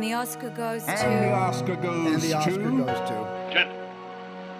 And the Oscar goes And to. the Oscar goes And the Oscar to... goes to. Gentlemen,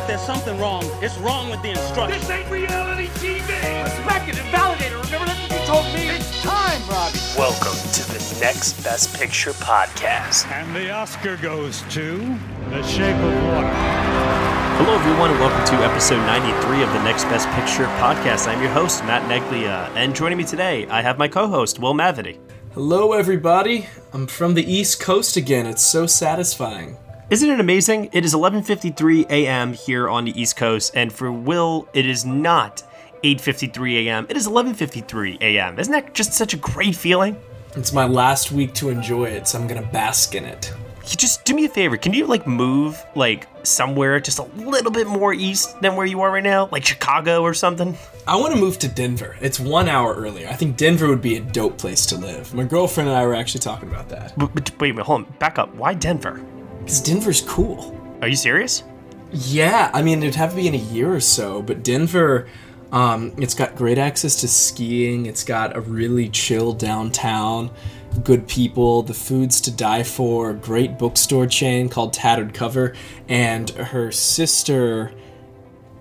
Don't laugh! If there's something wrong, it's wrong with the instructions. This ain't reality TV! Respect it and validate it. Remember that's what you told me. It's time, Robbie. Welcome to the Next Best Picture podcast. And the Oscar goes to The Shape of Water. Hello, everyone, and welcome to episode 93 of the Next Best Picture podcast. I'm your host, Matt Neglia, and joining me today, I have my co host, Will Mavity. Hello, everybody. I'm from the East Coast again. It's so satisfying. Isn't it amazing? It is 11:53 a.m. here on the East Coast, and for Will, it is not 8:53 a.m. It is 11:53 a.m. Isn't that just such a great feeling? It's my last week to enjoy it, so I'm gonna bask in it. You just do me a favor. Can you like move like somewhere just a little bit more east than where you are right now, like Chicago or something? I want to move to Denver. It's one hour earlier. I think Denver would be a dope place to live. My girlfriend and I were actually talking about that. But, but wait, wait, hold on. Back up. Why Denver? Because Denver's cool. Are you serious? Yeah, I mean, it'd have to be in a year or so, but Denver, um, it's got great access to skiing. It's got a really chill downtown, good people, the food's to die for, great bookstore chain called Tattered Cover, and her sister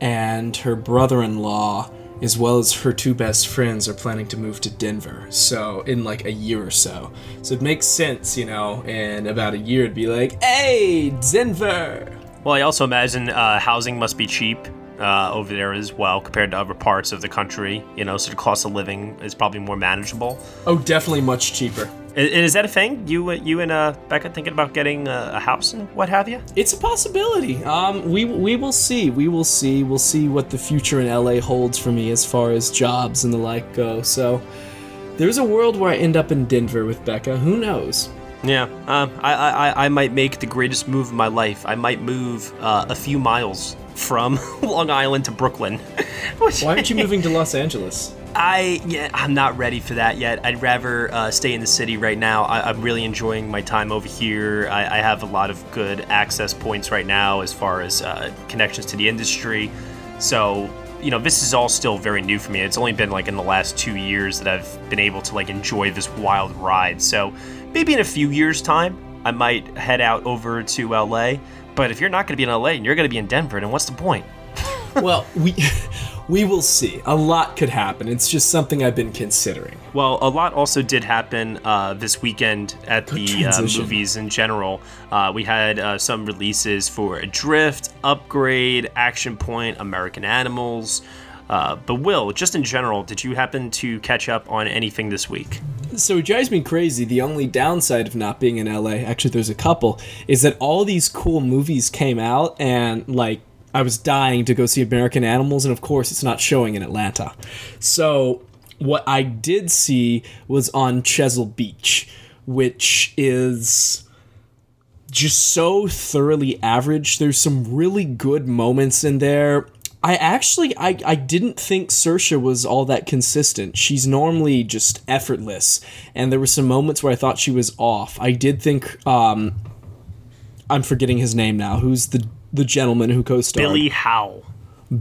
and her brother in law, as well as her two best friends, are planning to move to Denver. So, in like a year or so. So, it makes sense, you know, in about a year, it'd be like, hey, Denver! Well, I also imagine uh, housing must be cheap uh, over there as well compared to other parts of the country. You know, so the cost of living is probably more manageable. Oh, definitely much cheaper. I- Is, that a thing? You, you and uh, Becca thinking about getting a, a house and what have you? It's a possibility. Um, we we will see. We will see. We'll see what the future in LA holds for me as far as jobs and the like go. So, there's a world where I end up in Denver with Becca. Who knows? Yeah, um, I, I, I might make the greatest move of my life. I might move uh, a few miles from Long Island to Brooklyn. Why aren't you moving to Los Angeles? I yeah, I'm not ready for that yet. I'd rather uh, stay in the city right now. I, I'm really enjoying my time over here. I, I have a lot of good access points right now as far as uh, connections to the industry. So you know, this is all still very new for me. It's only been like in the last two years that I've been able to like enjoy this wild ride. So maybe in a few years' time, I might head out over to LA. But if you're not going to be in LA and you're going to be in Denver, then what's the point? well, we we will see. A lot could happen. It's just something I've been considering. Well, a lot also did happen uh, this weekend at Good the uh, movies in general. Uh, we had uh, some releases for Adrift, Upgrade, Action Point, American Animals. Uh, but Will, just in general, did you happen to catch up on anything this week? So it drives me crazy. The only downside of not being in LA, actually, there's a couple, is that all these cool movies came out, and like I was dying to go see American Animals, and of course, it's not showing in Atlanta. So what I did see was on Chesil Beach, which is just so thoroughly average. There's some really good moments in there. I actually I, I didn't think Saoirse was all that consistent. She's normally just effortless, and there were some moments where I thought she was off. I did think um, I'm forgetting his name now. Who's the the gentleman who co-starred? Billy Howle.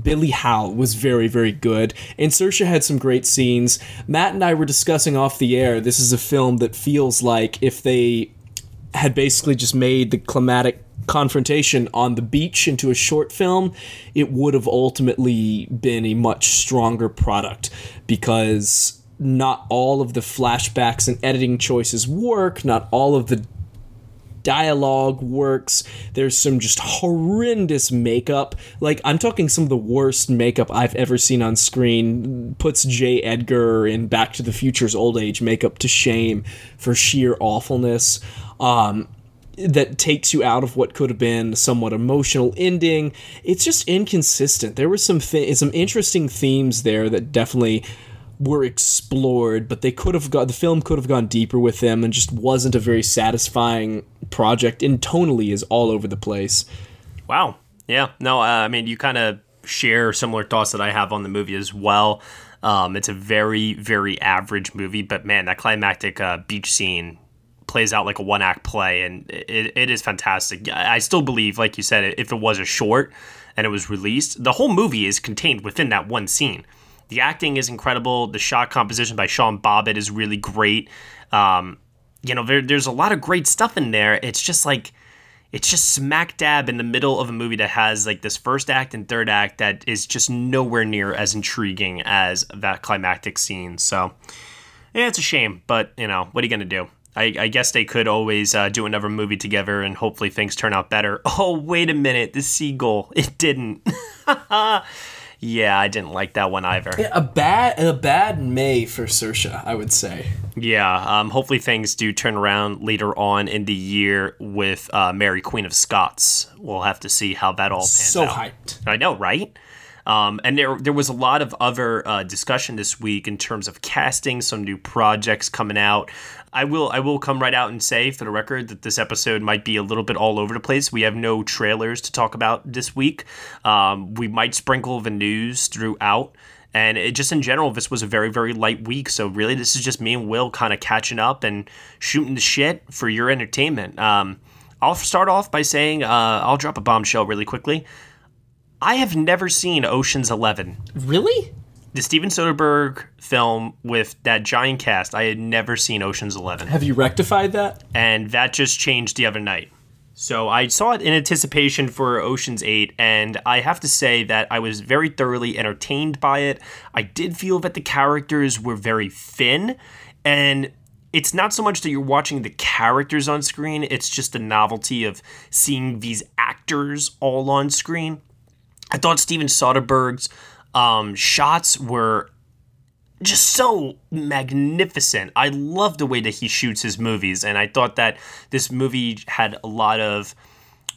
Billy Howle was very, very good, and Saoirse had some great scenes. Matt and I were discussing off the air. This is a film that feels like if they had basically just made the climatic confrontation on the beach into a short film, it would have ultimately been a much stronger product because not all of the flashbacks and editing choices work, not all of the dialogue works. There's some just horrendous makeup. Like I'm talking some of the worst makeup I've ever seen on screen. Puts J. Edgar in Back to the Future's old age makeup to shame for sheer awfulness. Um, that takes you out of what could have been a somewhat emotional ending. It's just inconsistent. There were some th- some interesting themes there that definitely were explored, but they could have got the film could have gone deeper with them and just wasn't a very satisfying project and tonally is all over the place. Wow. Yeah. No, uh, I mean, you kind of share similar thoughts that I have on the movie as well. Um, it's a very, very average movie, but man, that climactic uh, beach scene plays out like a one act play, and it, it is fantastic. I still believe, like you said, if it was a short and it was released, the whole movie is contained within that one scene. The acting is incredible. The shot composition by Sean Bobbitt is really great. Um, you know, there, there's a lot of great stuff in there. It's just like it's just smack dab in the middle of a movie that has like this first act and third act that is just nowhere near as intriguing as that climactic scene. So, yeah, it's a shame, but you know, what are you gonna do? I, I guess they could always uh, do another movie together and hopefully things turn out better. Oh, wait a minute, the seagull, it didn't. yeah, I didn't like that one either. Yeah, a bad a bad May for Saoirse, I would say. Yeah, um, hopefully things do turn around later on in the year with uh, Mary Queen of Scots. We'll have to see how that all pans so out. So hyped. I know, right? Um, and there, there was a lot of other uh, discussion this week in terms of casting, some new projects coming out. I will, I will come right out and say for the record that this episode might be a little bit all over the place. We have no trailers to talk about this week. Um, we might sprinkle the news throughout. And it just in general, this was a very, very light week. So really, this is just me and Will kind of catching up and shooting the shit for your entertainment. Um, I'll start off by saying uh, I'll drop a bombshell really quickly. I have never seen Ocean's Eleven. Really? The Steven Soderbergh film with that giant cast. I had never seen Ocean's Eleven. Have you rectified that? And that just changed the other night. So I saw it in anticipation for Ocean's 8, and I have to say that I was very thoroughly entertained by it. I did feel that the characters were very thin, and it's not so much that you're watching the characters on screen, it's just the novelty of seeing these actors all on screen. I thought Steven Soderbergh's um, shots were just so magnificent. I love the way that he shoots his movies, and I thought that this movie had a lot of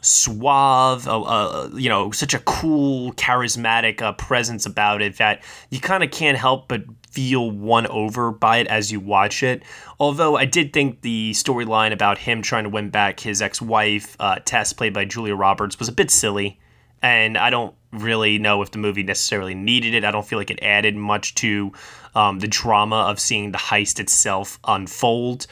suave, uh, uh, you know, such a cool, charismatic uh, presence about it that you kind of can't help but feel won over by it as you watch it. Although I did think the storyline about him trying to win back his ex-wife, uh, Tess, played by Julia Roberts, was a bit silly, and I don't really know if the movie necessarily needed it. I don't feel like it added much to um, the drama of seeing the heist itself unfold.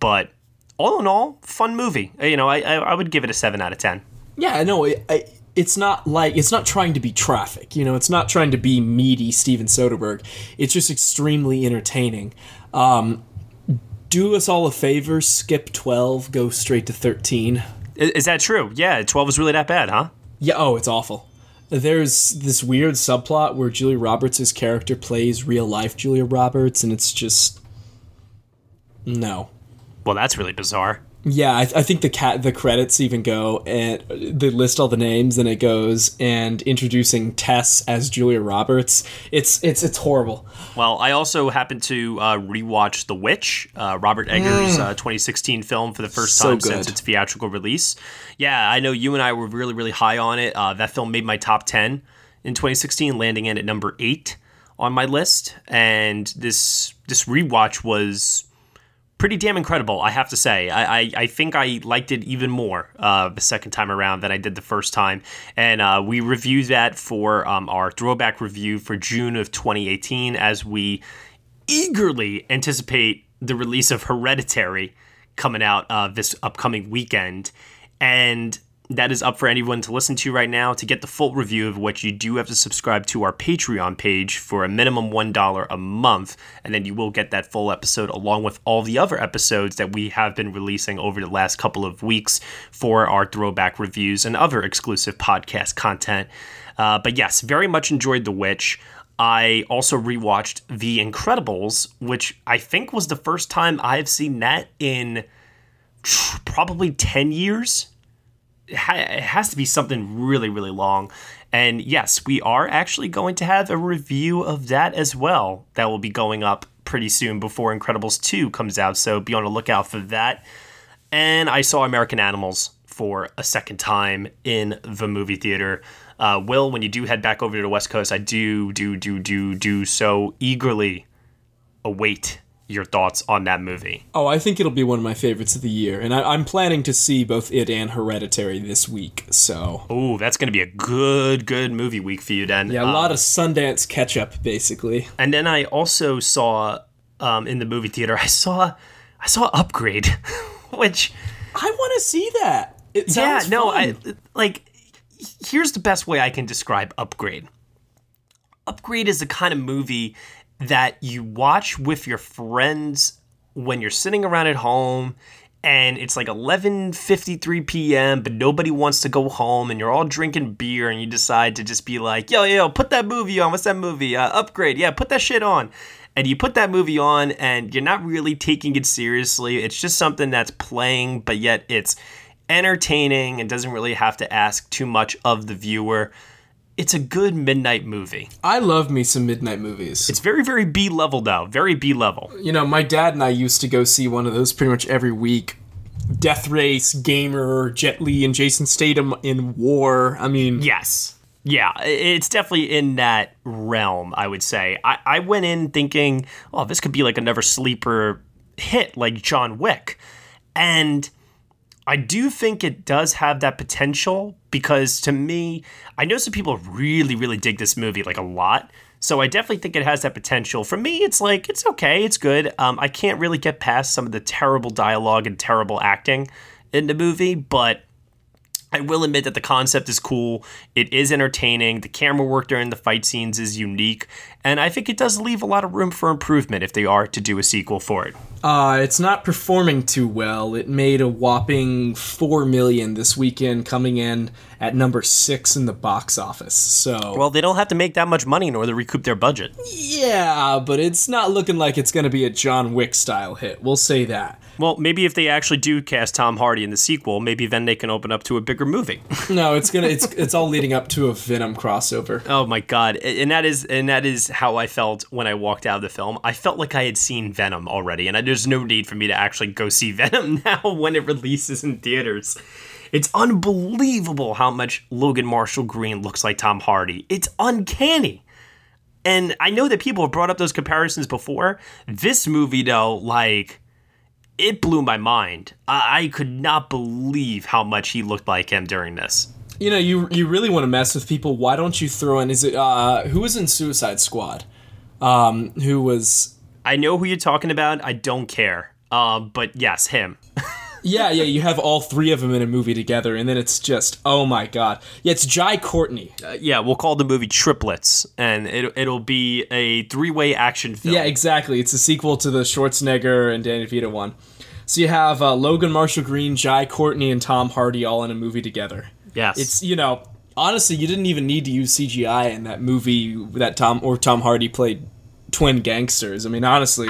But all in all, fun movie. You know, I, I, I would give it a 7 out of 10. Yeah, no, it, I, it's not like it's not trying to be traffic. You know, it's not trying to be meaty Steven Soderbergh. It's just extremely entertaining. Um, do us all a favor, skip 12, go straight to 13. Is, is that true? Yeah, 12 is really that bad, huh? Yeah, oh, it's awful. There's this weird subplot where Julia Roberts' character plays real life Julia Roberts, and it's just. No. Well, that's really bizarre. Yeah, I, I think the cat the credits even go and they list all the names and it goes and introducing Tess as Julia Roberts. It's it's it's horrible. Well, I also happened to uh, rewatch The Witch, uh, Robert Eggers' uh, 2016 film for the first So time good. since its theatrical release. Yeah, I know you and I were really really high on it. Uh, that film made my top 10 in 2016, landing in at number eight on my list. And this this rewatch was pretty damn incredible, I have to say. I, I, I think I liked it even more uh, the second time around than I did the first time. And uh, we reviewed that for um, our throwback review for June of 2018 as we eagerly anticipate the release of Hereditary coming out uh, this upcoming weekend. And that is up for anyone to listen to right now. To get the full review of which you do have to subscribe to our Patreon page for a minimum $1 a month, and then you will get that full episode along with all the other episodes that we have been releasing over the last couple of weeks for our throwback reviews and other exclusive podcast content. Uh, but yes, very much enjoyed The Witch. I also rewatched The Incredibles, which I think was the first time I've seen that in probably 10 years it has to be something really, really long. And yes, we are actually going to have a review of that as well. That will be going up pretty soon before Incredibles 2 comes out. So be on the lookout for that. And I saw American Animals for a second time in the movie theater. Uh, Will, when you do head back over to the West Coast, I do, do, do, do, do so eagerly await your thoughts on that movie. Oh, I think it'll be one of my favorites of the year, and I, am planning to see both it and Hereditary this week. So, oh, that's going to be a good, good movie week for you then. Yeah, a um, lot of Sundance catch up, basically. And then I also saw um, in the movie theater, I saw, I saw Upgrade, which I want to see that. It yeah, no, fun. I like. Here's the best way I can describe Upgrade. Upgrade is the kind of movie that you watch with your friends when you're sitting around at home and it's like 11:53 p.m. but nobody wants to go home and you're all drinking beer and you decide to just be like, "Yo, yo, put that movie on. What's that movie? Uh, upgrade. Yeah, put that shit on." And you put that movie on and you're not really taking it seriously. It's just something that's playing, but yet it's entertaining and doesn't really have to ask too much of the viewer it's a good midnight movie. I love me some midnight movies. It's very, very B level though. Very B level. You know, my dad and I used to go see one of those pretty much every week. Death Race, Gamer, Jet Li, and Jason Statham in War. I mean, yes. Yeah, it's definitely in that realm, I would say. I, I went in thinking, oh, this could be like another sleeper hit like John Wick. And I do think it does have that potential because to me, I know some people really, really dig this movie like a lot. So I definitely think it has that potential. For me, it's like it's okay, it's good. Um, I can't really get past some of the terrible dialogue and terrible acting in the movie, but I will admit that the concept is cool. It is entertaining. The camera work during the fight scenes is unique, and I think it does leave a lot of room for improvement if they are to do a sequel for it. Uh, it's not performing too well. It made a whopping four million this weekend, coming in at number six in the box office. So, well, they don't have to make that much money in order to recoup their budget. Yeah, but it's not looking like it's going to be a John Wick style hit. We'll say that. Well, maybe if they actually do cast Tom Hardy in the sequel, maybe then they can open up to a bigger movie. no, it's gonna it's it's all leading up to a Venom crossover. Oh my god, and that is and that is how I felt when I walked out of the film. I felt like I had seen Venom already, and I, there's no need for me to actually go see Venom now when it releases in theaters. It's unbelievable how much Logan Marshall Green looks like Tom Hardy. It's uncanny. And I know that people have brought up those comparisons before. This movie, though, like it blew my mind. I, I could not believe how much he looked like him during this. You know, you you really want to mess with people. Why don't you throw in? Is it uh, who was in Suicide Squad? Um, who was? I know who you're talking about. I don't care. Um, but yes, him. yeah, yeah, you have all three of them in a movie together, and then it's just, oh my god. Yeah, it's Jai Courtney. Uh, yeah, we'll call the movie Triplets, and it, it'll be a three way action film. Yeah, exactly. It's a sequel to the Schwarzenegger and Danny DeVito one. So you have uh, Logan Marshall Green, Jai Courtney, and Tom Hardy all in a movie together. Yes. It's, you know, honestly, you didn't even need to use CGI in that movie that Tom or Tom Hardy played twin gangsters. I mean, honestly,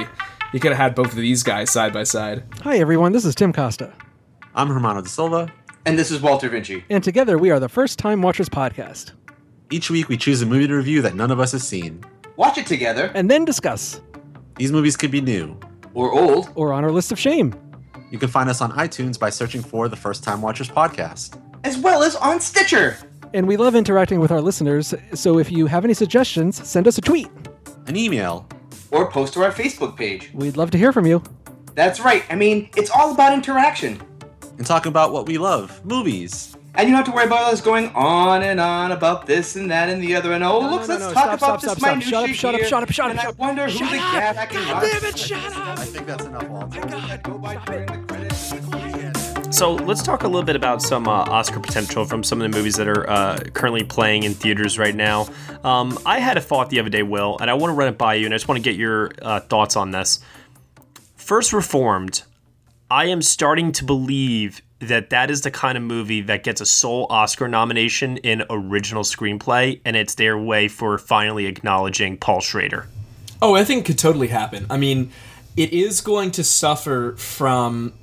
you could have had both of these guys side by side. Hi, everyone. This is Tim Costa. I'm Hermano da Silva. And this is Walter Vinci. And together we are the First Time Watchers Podcast. Each week we choose a movie to review that none of us has seen. Watch it together. And then discuss. These movies could be new. Or old. Or on our list of shame. You can find us on iTunes by searching for the First Time Watchers Podcast. As well as on Stitcher. And we love interacting with our listeners, so if you have any suggestions, send us a tweet. An email. Or post to our Facebook page. We'd love to hear from you. That's right. I mean, it's all about interaction and talk about what we love movies. And you don't have to worry about us going on and on about this and that and the other. And oh, no, look, no, let's no, talk stop, about stop, this stop, minutiae shut up, shut up, shut up, shut up, and shut up. I wonder shut who up. the gas God damn it, shut up. I think that's enough, Walter. Oh my God. Go by during the credits. So let's talk a little bit about some uh, Oscar potential from some of the movies that are uh, currently playing in theaters right now. Um, I had a thought the other day, Will, and I want to run it by you, and I just want to get your uh, thoughts on this. First Reformed, I am starting to believe that that is the kind of movie that gets a sole Oscar nomination in original screenplay, and it's their way for finally acknowledging Paul Schrader. Oh, I think it could totally happen. I mean, it is going to suffer from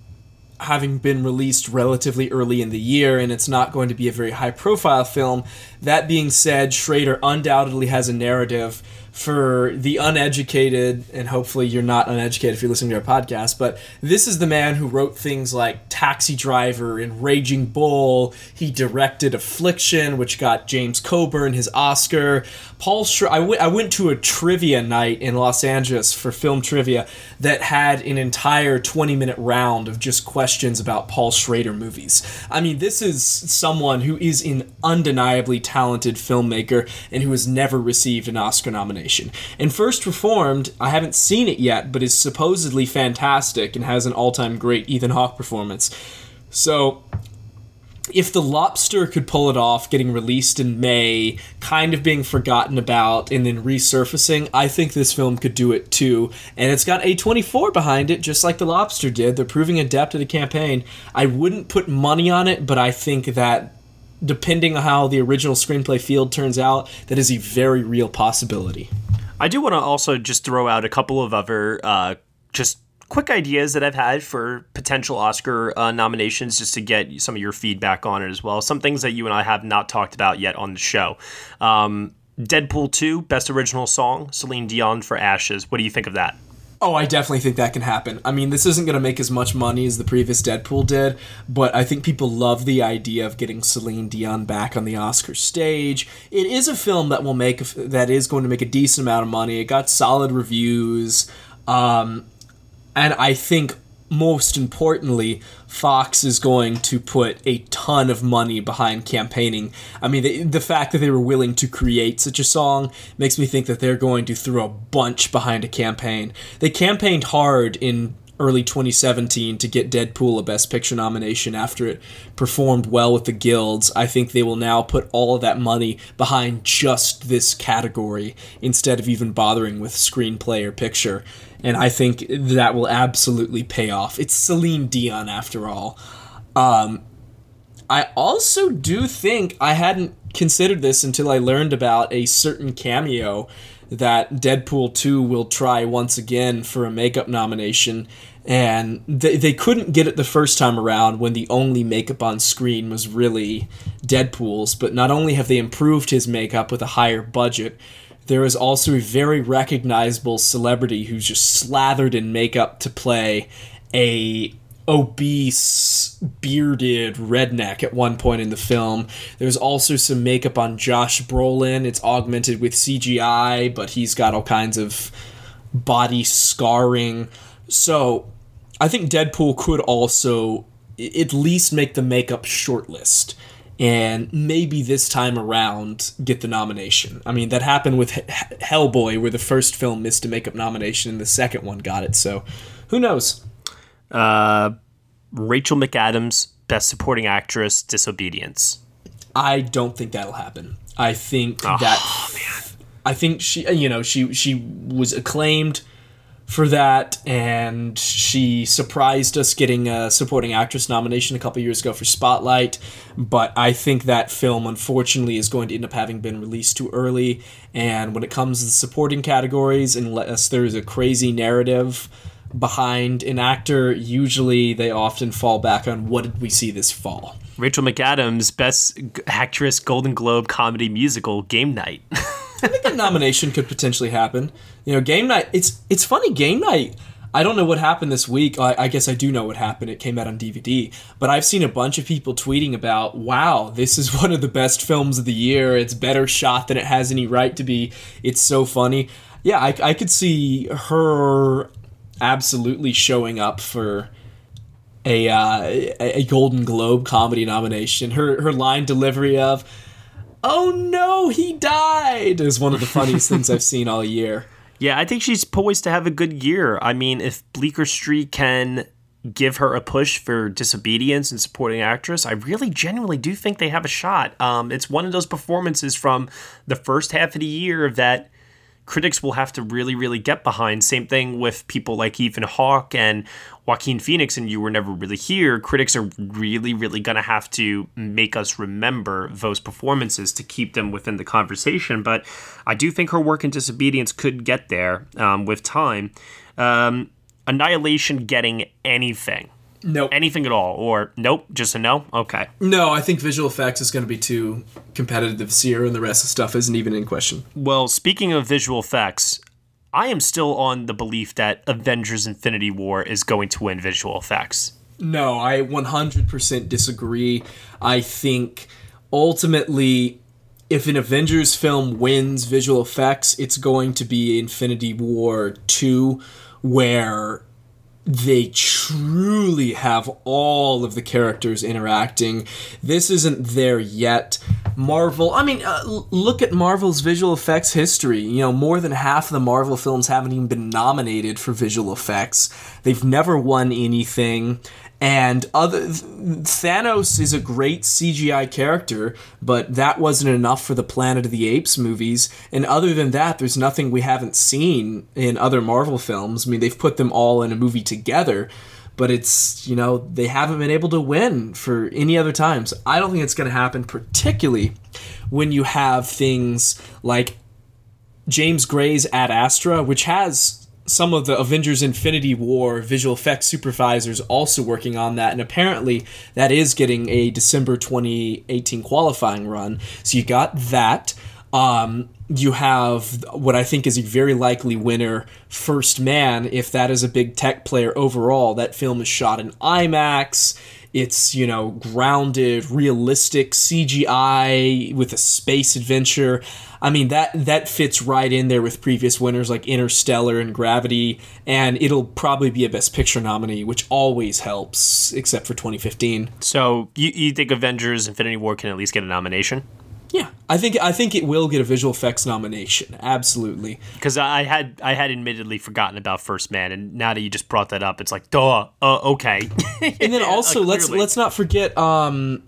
having been released relatively early in the year, and it's not going to be a very high profile film. That being said, Schrader undoubtedly has a narrative for the uneducated, and hopefully you're not uneducated if you're listening to our podcast, but this is the man who wrote things like Taxi Driver and Raging Bull. He directed Affliction, which got James Coburn his Oscar. Paul Schrader, I, w- I went to a trivia night in Los Angeles for film trivia that had an entire 20 minute round of just questions about Paul Schrader movies. I mean, this is someone who is an undeniably talented filmmaker and who has never received an Oscar nomination. And First Reformed, I haven't seen it yet, but is supposedly fantastic and has an all time great Ethan Hawke performance. So if the lobster could pull it off getting released in may kind of being forgotten about and then resurfacing i think this film could do it too. And it's got a24 behind it just like the lobster did. They're proving adept at a campaign. I wouldn't put money on it but i think that depending on how the original screenplay field turns out that is a very real possibility. I do want to also just throw out a couple of other uh, just quick ideas that I've had for potential Oscar uh, nominations just to get some of your feedback on it as well. Some things that you and I have not talked about yet on the show. Um, Deadpool 2, Best Original Song, Celine Dion for Ashes. What do you think of that? Oh, I definitely think that can happen. I mean, this isn't going to make as much money as the previous Deadpool did, but I think people love the idea of getting Celine Dion back on the Oscar stage. It is a film that will make that is going to make a decent amount of money. It got solid reviews. Um, and I think most importantly, Fox is going to put a ton of money behind campaigning. I mean, the, the, fact that they were willing to create such a song makes me think that they're going to throw a bunch behind a campaign. They campaigned hard in early 2017 to get Deadpool a Best Picture nomination after it performed well with the guilds. I think they will now put all of that money behind just this category instead of even bothering with screenplay or picture and I think that will absolutely pay off. It's Celine Dion after all. Um, I also do think I hadn't considered this until I learned about a certain cameo that Deadpool 2 will try once again for a makeup nomination. And they, they couldn't get it the first time around when the only makeup on screen was really Deadpool's. But not only have they improved his makeup with a higher budget, there is also a very recognizable celebrity who's just slathered in makeup to play a obese bearded redneck at one point in the film. There's also some makeup on Josh Brolin. It's augmented with CGI, but he's got all kinds of body scarring. So, I think Deadpool could also at least make the makeup shortlist and maybe this time around get the nomination. I mean, that happened with Hellboy, where the first film missed a makeup nomination and the second one got it. So, who knows? Uh, Rachel McAdams, Best Supporting Actress, Disobedience. I don't think that'll happen. I think oh, that. Man. I think she, you know, she she was acclaimed for that, and she surprised us getting a supporting actress nomination a couple years ago for Spotlight. But I think that film, unfortunately, is going to end up having been released too early. And when it comes to the supporting categories, unless there is a crazy narrative behind an actor, usually they often fall back on what did we see this fall. Rachel McAdams, Best Actress, Golden Globe Comedy Musical, Game Night. I think a nomination could potentially happen. You know, game night. It's it's funny. Game night. I don't know what happened this week. I, I, guess I do know what happened. It came out on DVD. But I've seen a bunch of people tweeting about, wow, this is one of the best films of the year. It's better shot than it has any right to be. It's so funny. Yeah, I, I could see her absolutely showing up for a uh, a Golden Globe comedy nomination. Her her line delivery of oh no, he died is one of the funniest things I've seen all year. Yeah, I think she's poised to have a good year. I mean, if Bleecker Street can give her a push for disobedience and supporting actress, I really genuinely do think they have a shot. Um, it's one of those performances from the first half of the year that critics will have to really, really get behind. Same thing with people like Ethan Hawke and Joaquin Phoenix, and You Were Never Really Here. Critics are really, really going to have to make us remember those performances to keep them within the conversation. But I do think her work in Disobedience could get there um, with time. Um, Annihilation getting anything Nope. Anything at all? Or nope, just a no? Okay. No, I think visual effects is going to be too competitive this year, and the rest of the stuff isn't even in question. Well, speaking of visual effects, I am still on the belief that Avengers Infinity War is going to win visual effects. No, I 100% disagree. I think ultimately, if an Avengers film wins visual effects, it's going to be Infinity War 2, where they truly have all of the characters interacting. This isn't there yet. Marvel, I mean, uh, look at Marvel's visual effects history. You know, more than half of the Marvel films haven't even been nominated for visual effects. They've never won anything. And other Thanos is a great CGI character, but that wasn't enough for the Planet of the Apes movies. And other than that, there's nothing we haven't seen in other Marvel films. I mean, they've put them all in a movie together, but it's, you know, they haven't been able to win for any other times. I don't think it's going to happen, particularly when you have things like James Gray's Ad Astra, which has some of the Avengers Infinity War visual effects supervisors also working on that, and apparently that is getting a December 2018 qualifying run. So you got that. Um, you have what I think is a very likely winner, First Man, if that is a big tech player overall. That film is shot in IMAX. It's, you know, grounded, realistic CGI with a space adventure. I mean that that fits right in there with previous winners like Interstellar and Gravity, and it'll probably be a Best Picture nominee, which always helps, except for 2015. So you, you think Avengers: Infinity War can at least get a nomination? Yeah, I think I think it will get a visual effects nomination. Absolutely. Because I had I had admittedly forgotten about First Man, and now that you just brought that up, it's like, duh, uh, okay. and then also uh, let's let's not forget, um,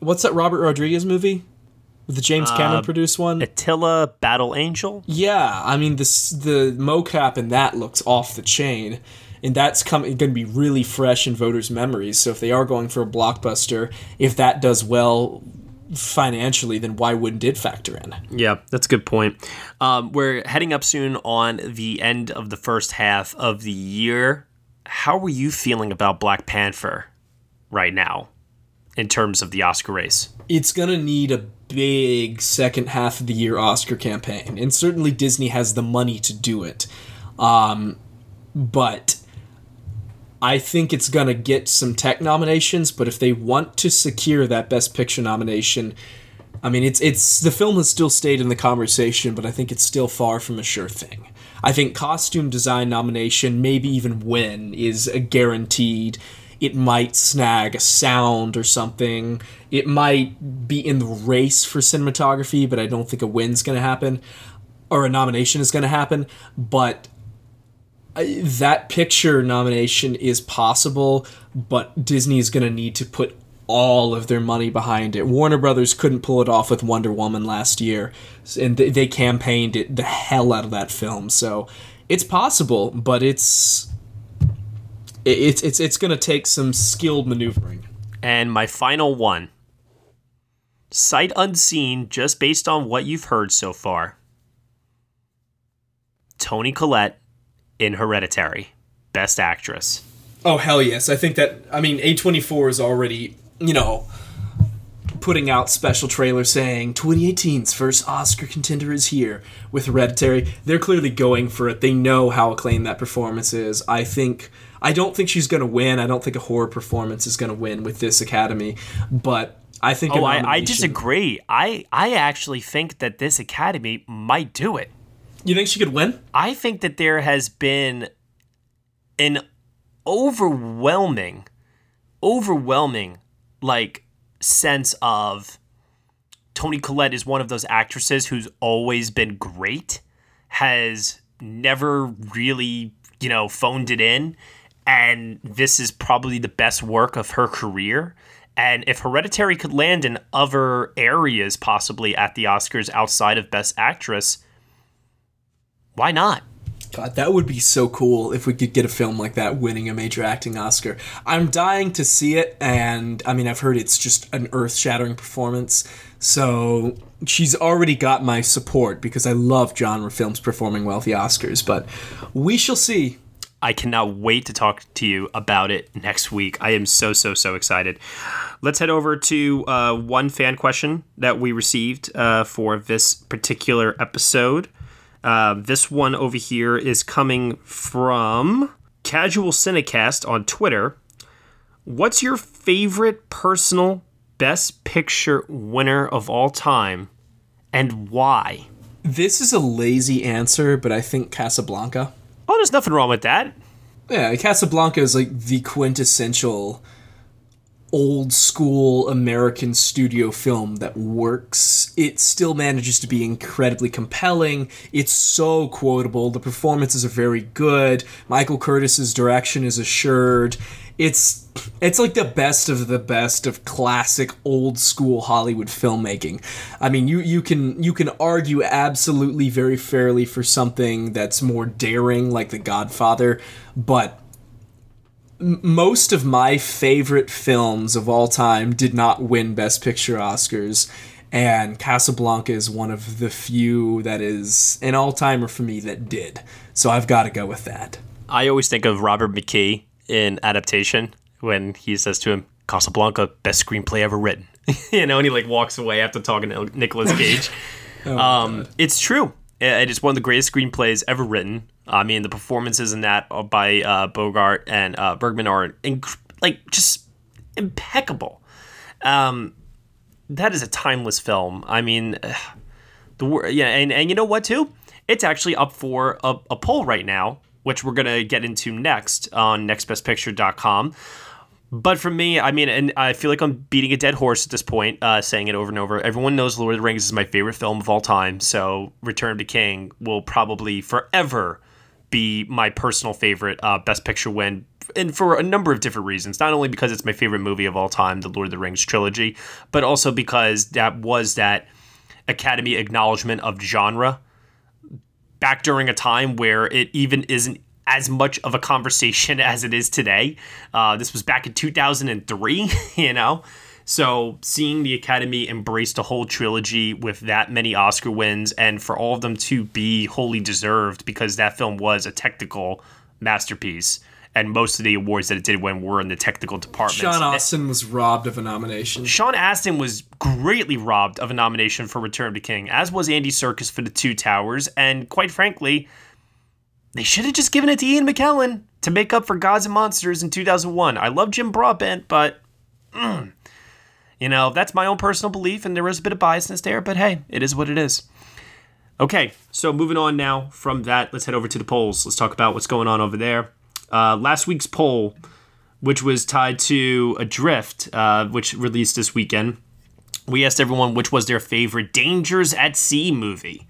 what's that Robert Rodriguez movie? The James Cameron uh, produced one, Alita Battle Angel. Yeah, I mean this the mocap in that looks off the chain, and that's coming going to be really fresh in voters' memories. So if they are going for a blockbuster, if that does well financially, then why wouldn't it factor in? Yeah, that's a good point. Um, we're heading up soon on the end of the first half of the year. How are you feeling about Black Panther right now in terms of the Oscar race? It's going to need a big second half of the year Oscar campaign, and certainly Disney has the money to do it. Um, but I think it's gonna get some tech nominations. But if they want to secure that Best Picture nomination, I mean, it's it's the film has still stayed in the conversation, but I think it's still far from a sure thing. I think costume design nomination, maybe even win, is a guaranteed it might snag a sound or something. It might be in the race for cinematography, but I don't think a win's going to happen or a nomination is going to happen. But that picture nomination is possible, but Disney is going to need to put all of their money behind it. Warner Brothers couldn't pull it off with Wonder Woman last year, and they campaigned it the hell out of that film. So it's possible, but it's it's it's it's going to take some skilled maneuvering. And my final one, sight unseen, just based on what you've heard so far. Toni Collette in Hereditary, Best Actress. Oh hell yes! I think that I mean A twenty four is already you know putting out special trailers saying 2018's first Oscar contender is here with Hereditary. They're clearly going for it. They know how acclaimed that performance is. I think I don't think she's going to win. I don't think a horror performance is going to win with this Academy, but I think. Oh, I, I disagree. I I actually think that this Academy might do it. You think she could win? I think that there has been an overwhelming, overwhelming, like sense of Toni Collette is one of those actresses who's always been great, has never really, you know, phoned it in and this is probably the best work of her career. And if Hereditary could land in other areas, possibly at the Oscars outside of Best Actress, why not? God, that would be so cool if we could get a film like that winning a major acting Oscar. I'm dying to see it, and I mean, I've heard it's just an earth shattering performance. So she's already got my support because I love genre films performing well at the Oscars, but we shall see. I cannot wait to talk to you about it next week. I am so, so, so excited. Let's head over to uh, one fan question that we received uh, for this particular episode. Uh, this one over here is coming from Casual Cinecast on Twitter. What's your favorite personal Best Picture winner of all time, and why? This is a lazy answer, but I think Casablanca. Oh, there's nothing wrong with that. Yeah, Casablanca is like the quintessential old school American studio film that works. It still manages to be incredibly compelling. It's so quotable. The performances are very good. Michael Curtiz's direction is assured. It's it's like the best of the best of classic old school Hollywood filmmaking. I mean, you you can you can argue absolutely very fairly for something that's more daring like The Godfather, but most of my favorite films of all time did not win Best Picture Oscars, and Casablanca is one of the few that is an all timer for me that did. So I've got to go with that. I always think of Robert McKee in adaptation when he says to him, Casablanca, best screenplay ever written. you know, and he like walks away after talking to Nicolas Cage. oh um, it's true. It is one of the greatest screenplays ever written. I mean, the performances in that by uh, Bogart and uh, Bergman are inc- like just impeccable. Um, that is a timeless film. I mean, the yeah, and and you know what too? It's actually up for a, a poll right now, which we're gonna get into next on nextbestpicture.com. But for me, I mean, and I feel like I'm beating a dead horse at this point, uh, saying it over and over. Everyone knows Lord of the Rings is my favorite film of all time, so Return the King will probably forever be my personal favorite uh, Best Picture win, and for a number of different reasons. Not only because it's my favorite movie of all time, the Lord of the Rings trilogy, but also because that was that Academy acknowledgement of genre back during a time where it even isn't as much of a conversation as it is today. Uh, this was back in 2003, you know? So seeing the Academy embrace the whole trilogy with that many Oscar wins and for all of them to be wholly deserved because that film was a technical masterpiece and most of the awards that it did win were in the technical department. Sean Astin was robbed of a nomination. Sean Astin was greatly robbed of a nomination for Return to King, as was Andy Serkis for The Two Towers, and quite frankly, they should have just given it to Ian McKellen to make up for Gods and Monsters in 2001. I love Jim Broadbent, but mm, you know, that's my own personal belief, and there is a bit of biasness there, but hey, it is what it is. Okay, so moving on now from that, let's head over to the polls. Let's talk about what's going on over there. Uh, last week's poll, which was tied to Adrift, uh, which released this weekend, we asked everyone which was their favorite Dangers at Sea movie.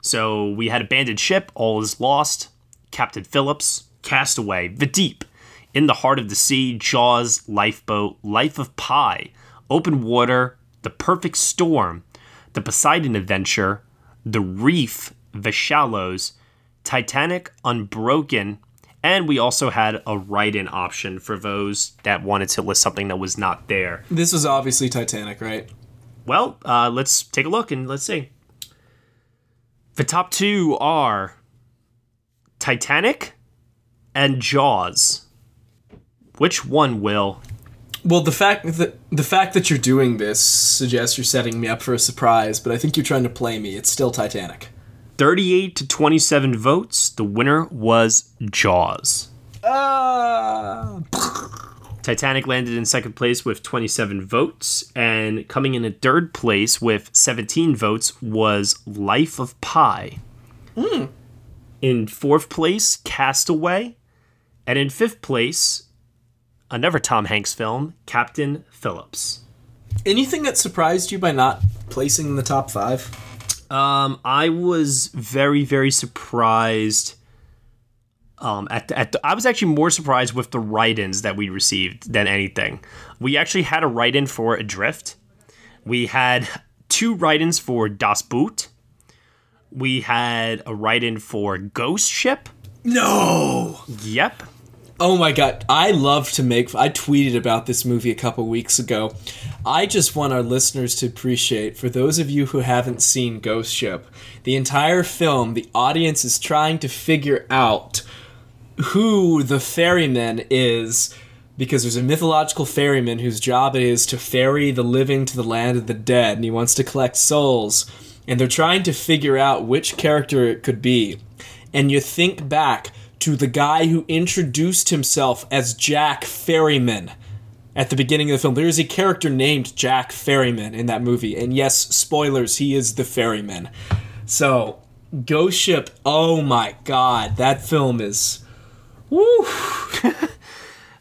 So we had Abandoned Ship, All Is Lost, Captain Phillips, Castaway, The Deep, In the Heart of the Sea, Jaws, Lifeboat, Life of Pi, Open Water, The Perfect Storm, The Poseidon Adventure, The Reef, The Shallows, Titanic, Unbroken, and we also had a write in option for those that wanted to list something that was not there. This was obviously Titanic, right? Well, uh, let's take a look and let's see. The top two are Titanic and Jaws. Which one will? Well, the fact that the fact that you're doing this suggests you're setting me up for a surprise, but I think you're trying to play me. It's still Titanic. 38 to 27 votes. The winner was Jaws. Uh... Titanic landed in second place with 27 votes, and coming in at third place with 17 votes was Life of Pi. Mm. In fourth place, Castaway, and in fifth place, another Tom Hanks film, Captain Phillips. Anything that surprised you by not placing in the top five? Um, I was very, very surprised um, at the, at the, I was actually more surprised with the write-ins that we received than anything. We actually had a write-in for Adrift. We had two write-ins for Das Boot. We had a write-in for Ghost Ship. No. Yep. Oh my god, I love to make. I tweeted about this movie a couple weeks ago. I just want our listeners to appreciate, for those of you who haven't seen Ghost Ship, the entire film, the audience is trying to figure out who the ferryman is because there's a mythological ferryman whose job it is to ferry the living to the land of the dead, and he wants to collect souls. And they're trying to figure out which character it could be. And you think back to the guy who introduced himself as Jack Ferryman at the beginning of the film. There is a character named Jack Ferryman in that movie. And yes, spoilers, he is the ferryman. So, Ghost Ship, oh my god, that film is. Woo!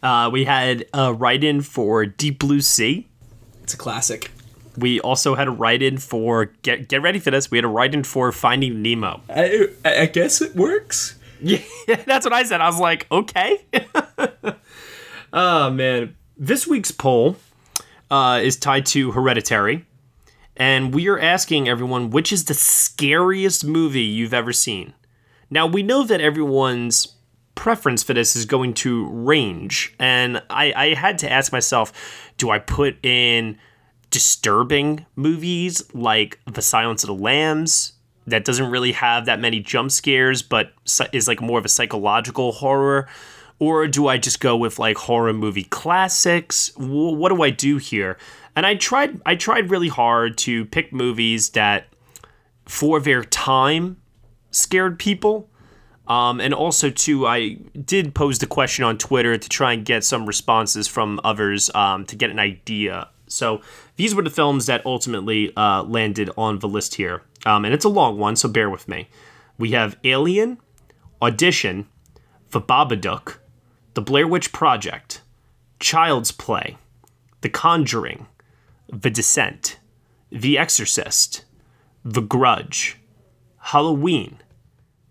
Uh, we had a write in for Deep Blue Sea. It's a classic. We also had a write in for get get ready for this. We had a write in for Finding Nemo. I, I guess it works. Yeah, that's what I said. I was like, okay. oh man, this week's poll uh, is tied to Hereditary, and we are asking everyone which is the scariest movie you've ever seen. Now we know that everyone's preference for this is going to range. And I, I had to ask myself, do I put in disturbing movies like The Silence of the Lambs that doesn't really have that many jump scares but is like more of a psychological horror? Or do I just go with like horror movie classics? What do I do here? And I tried I tried really hard to pick movies that for their time scared people um, and also, too, I did pose the question on Twitter to try and get some responses from others um, to get an idea. So these were the films that ultimately uh, landed on the list here. Um, and it's a long one, so bear with me. We have Alien, Audition, The Babadook, The Blair Witch Project, Child's Play, The Conjuring, The Descent, The Exorcist, The Grudge, Halloween,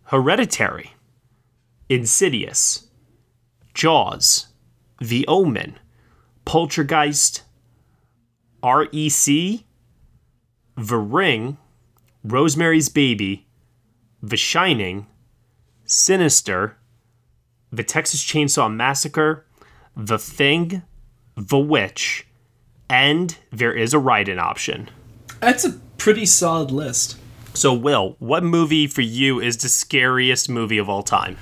Hereditary, Insidious, Jaws, The Omen, Poltergeist, REC, The Ring, Rosemary's Baby, The Shining, Sinister, The Texas Chainsaw Massacre, The Thing, The Witch, and there is a write in option. That's a pretty solid list. So, Will, what movie for you is the scariest movie of all time?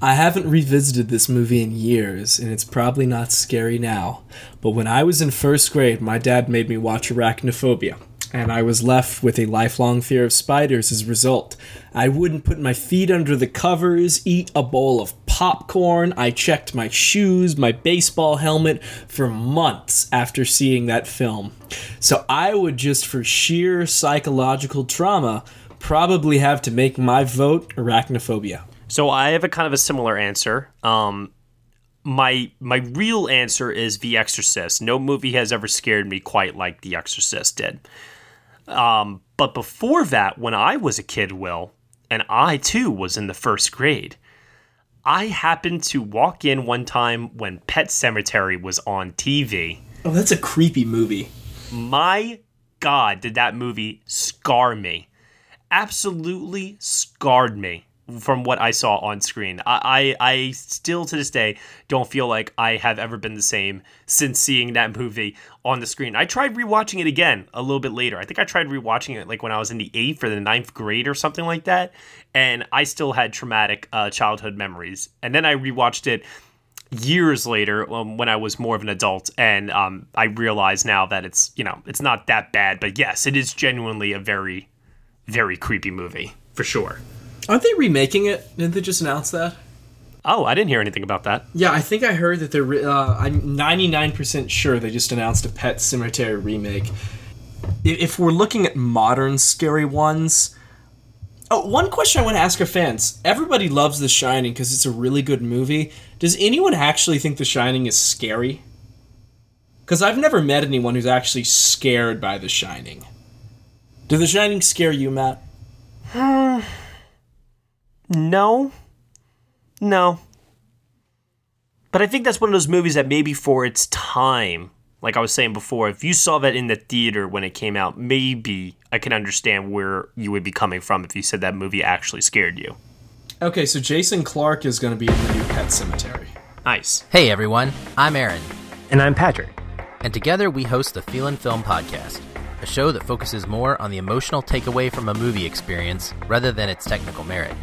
I haven't revisited this movie in years, and it's probably not scary now. But when I was in first grade, my dad made me watch Arachnophobia, and I was left with a lifelong fear of spiders as a result. I wouldn't put my feet under the covers, eat a bowl of popcorn. I checked my shoes, my baseball helmet for months after seeing that film. So I would just, for sheer psychological trauma, probably have to make my vote arachnophobia. So I have a kind of a similar answer. Um, my my real answer is The Exorcist. No movie has ever scared me quite like The Exorcist did. Um, but before that, when I was a kid, Will, and I too was in the first grade, I happened to walk in one time when Pet Sematary was on TV. Oh, that's a creepy movie. My God, did that movie scar me? Absolutely scarred me from what I saw on screen. I, I, I still to this day don't feel like I have ever been the same since seeing that movie on the screen. I tried rewatching it again a little bit later. I think I tried rewatching it like when I was in the eighth or the ninth grade or something like that, and I still had traumatic uh, childhood memories. And then I rewatched it years later um, when I was more of an adult, and um, I realize now that it's you know it's not that bad. But yes, it is genuinely a very, very creepy movie for sure. Aren't they remaking it? Didn't they just announce that? Oh, I didn't hear anything about that. Yeah, I think I heard that they're. Uh, I'm 99% sure they just announced a Pet Sematary remake. If we're looking at modern scary ones. Oh, one question I want to ask our fans. Everybody loves The Shining because it's a really good movie. Does anyone actually think The Shining is scary? Because I've never met anyone who's actually scared by The Shining. Did The Shining scare you, Matt? No. No. But I think that's one of those movies that maybe for its time, like I was saying before, if you saw that in the theater when it came out, maybe I can understand where you would be coming from if you said that movie actually scared you. Okay, so Jason Clarke is going to be in the new Pet Sematary. Nice. Hey everyone, I'm Aaron. And I'm Patrick. And together we host the Feelin' Film Podcast, a show that focuses more on the emotional takeaway from a movie experience rather than its technical merit.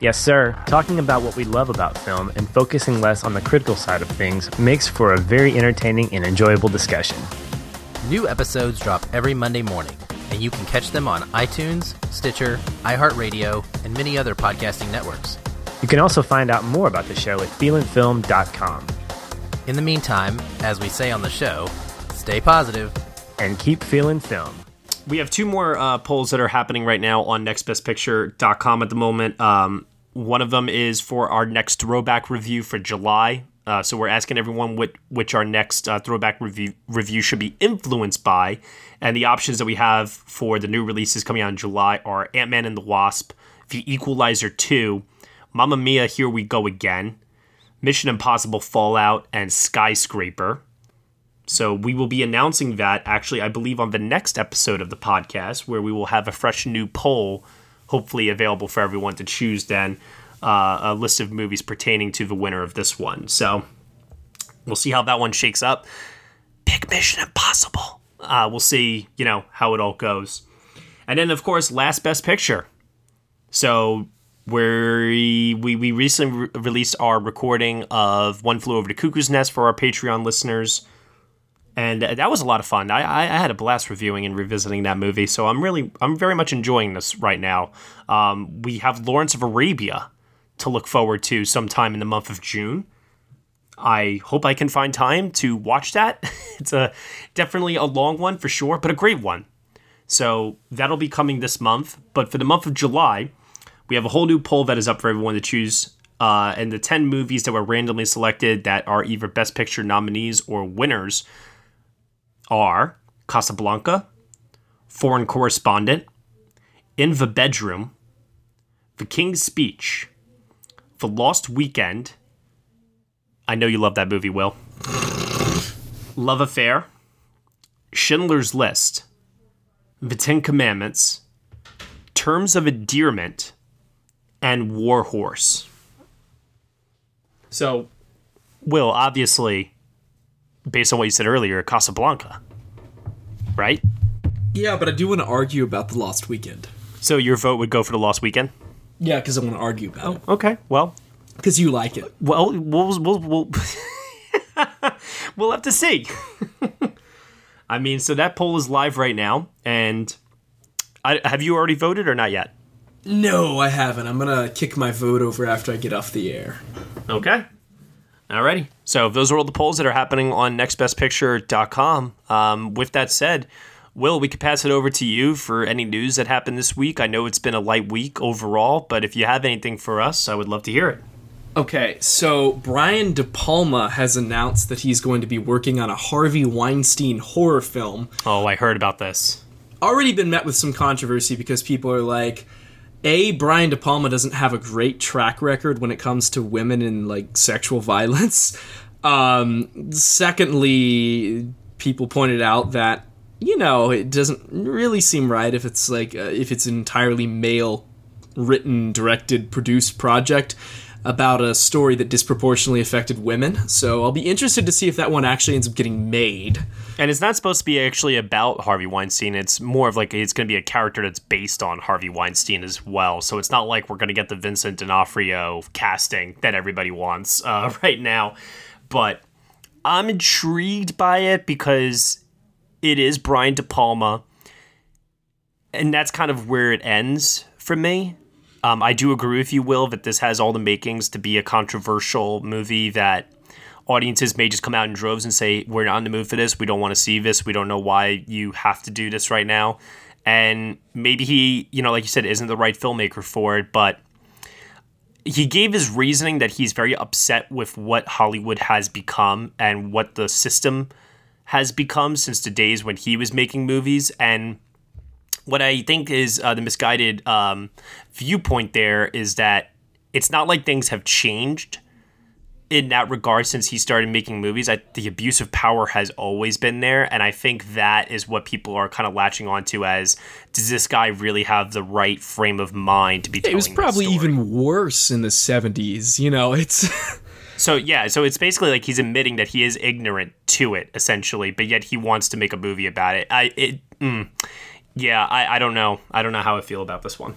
Yes, sir. Talking about what we love about film and focusing less on the critical side of things makes for a very entertaining and enjoyable discussion. New episodes drop every Monday morning, and you can catch them on iTunes, Stitcher, iHeartRadio, and many other podcasting networks. You can also find out more about the show at feelinfilm.com. In the meantime, as we say on the show, stay positive and keep feeling film. We have two more uh, polls that are happening right now on nextbestpicture.com at the moment. Um, one of them is for our next throwback review for July. Uh, so we're asking everyone what, which our next uh, throwback review review should be influenced by, and the options that we have for the new releases coming out in July are Ant Man and the Wasp, The Equalizer 2, Mamma Mia, Here We Go Again, Mission Impossible Fallout, and Skyscraper. So we will be announcing that actually, I believe, on the next episode of the podcast, where we will have a fresh new poll, hopefully available for everyone to choose then uh, a list of movies pertaining to the winner of this one. So we'll see how that one shakes up. Pick Mission Impossible. Uh, we'll see, you know, how it all goes. And then, of course, last best picture. So we we, we recently re- released our recording of One Flew Over the Cuckoo's Nest for our Patreon listeners. And that was a lot of fun. I, I, had a blast reviewing and revisiting that movie, so I'm really, I'm very much enjoying this right now. Um, we have Lawrence of Arabia to look forward to sometime in the month of June. I hope I can find time to watch that. it's a definitely a long one for sure, but a great one. So that'll be coming this month. But for the month of July, we have a whole new poll that is up for everyone to choose. Uh, and the 10 movies that were randomly selected that are either Best Picture nominees or winners are Casablanca, Foreign Correspondent, In the Bedroom, The King's Speech, The Lost Weekend. I know you love that movie, Will. Love Affair, Schindler's List, The Ten Commandments, Terms of Endearment, and War Horse. So, Will, obviously, based on what you said earlier, Casablanca, right? Yeah, but I do want to argue about the Lost Weekend. So your vote would go for the Lost Weekend? Yeah, because I want to argue about oh, it. Okay, well, because you like it. Well, we'll we'll we'll, we'll have to see. I mean, so that poll is live right now, and I, have you already voted or not yet? No, I haven't. I'm gonna kick my vote over after I get off the air. Okay. Alrighty. So those are all the polls that are happening on nextbestpicture.com. Um, with that said, Will, we could pass it over to you for any news that happened this week. I know it's been a light week overall, but if you have anything for us, I would love to hear it. Okay, so Brian De Palma has announced that he's going to be working on a Harvey Weinstein horror film. Oh, I heard about this. Already been met with some controversy because people are like, a Brian De Palma doesn't have a great track record when it comes to women and like sexual violence. Um, secondly, people pointed out that you know it doesn't really seem right if it's like uh, if it's an entirely male written, directed, produced project about a story that disproportionately affected women. So I'll be interested to see if that one actually ends up getting made. And it's not supposed to be actually about Harvey Weinstein. It's more of like it's going to be a character that's based on Harvey Weinstein as well. So it's not like we're going to get the Vincent D'Onofrio casting that everybody wants uh, right now. But I'm intrigued by it because it is Brian De Palma. And that's kind of where it ends for me. Um, I do agree with you, Will, that this has all the makings to be a controversial movie that audiences may just come out in droves and say, We're not in the mood for this. We don't want to see this. We don't know why you have to do this right now. And maybe he, you know, like you said, isn't the right filmmaker for it, but he gave his reasoning that he's very upset with what Hollywood has become and what the system has become since the days when he was making movies. And what I think is uh, the misguided um, viewpoint there is that it's not like things have changed in that regard since he started making movies. I, the abuse of power has always been there, and I think that is what people are kind of latching onto as does this guy really have the right frame of mind to be? It was probably even worse in the '70s. You know, it's. So yeah, so it's basically like he's admitting that he is ignorant to it, essentially, but yet he wants to make a movie about it. I it, mm, yeah, I, I don't know, I don't know how I feel about this one.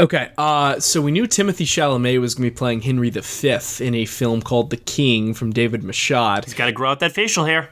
Okay, uh, so we knew Timothée Chalamet was going to be playing Henry V in a film called The King from David Michôd. He's got to grow out that facial hair.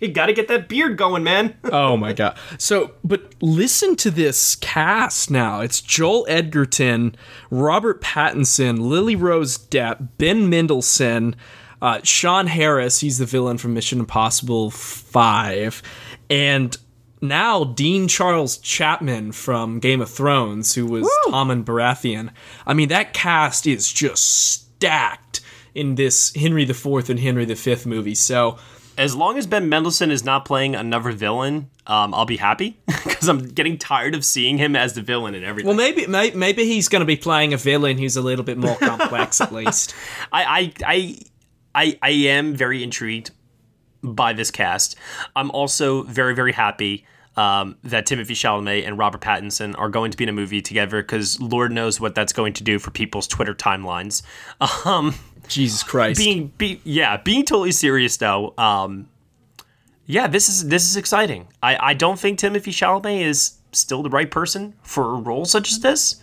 You got to get that beard going, man. oh my god. So, but listen to this cast now. It's Joel Edgerton, Robert Pattinson, Lily Rose Depp, Ben Mendelsohn, uh, Sean Harris. He's the villain from Mission Impossible Five, and now Dean Charles Chapman from Game of Thrones, who was Woo! Tommen Baratheon. I mean, that cast is just stacked in this Henry IV and Henry V movie. So as long as Ben Mendelsohn is not playing another villain, um, I'll be happy because I'm getting tired of seeing him as the villain and everything. Well, maybe maybe, maybe he's going to be playing a villain who's a little bit more complex, at least. I, I I I I am very intrigued by this cast. I'm also very very happy. Um, that Timothée Chalamet and Robert Pattinson are going to be in a movie together because Lord knows what that's going to do for people's Twitter timelines. Um, Jesus Christ. Being be yeah, being totally serious though. Um, yeah, this is this is exciting. I I don't think Timothée Chalamet is still the right person for a role such as this.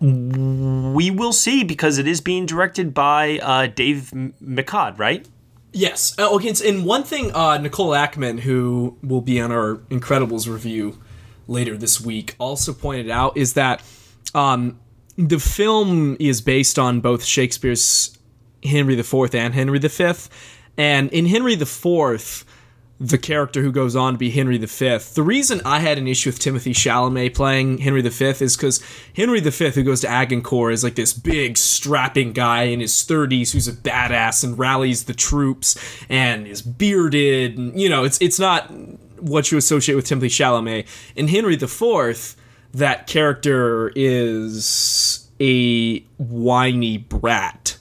We will see because it is being directed by uh, Dave Michôd, right? Yes. Oh, okay. And one thing, uh, Nicole Ackman, who will be on our Incredibles review later this week, also pointed out is that um, the film is based on both Shakespeare's Henry IV and Henry V. And in Henry IV, the character who goes on to be Henry V. The reason I had an issue with Timothée Chalamet playing Henry V is because Henry V, who goes to Agincourt, is like this big, strapping guy in his 30s who's a badass and rallies the troops and is bearded. And, you know, it's it's not what you associate with Timothée Chalamet. In Henry IV, that character is a whiny brat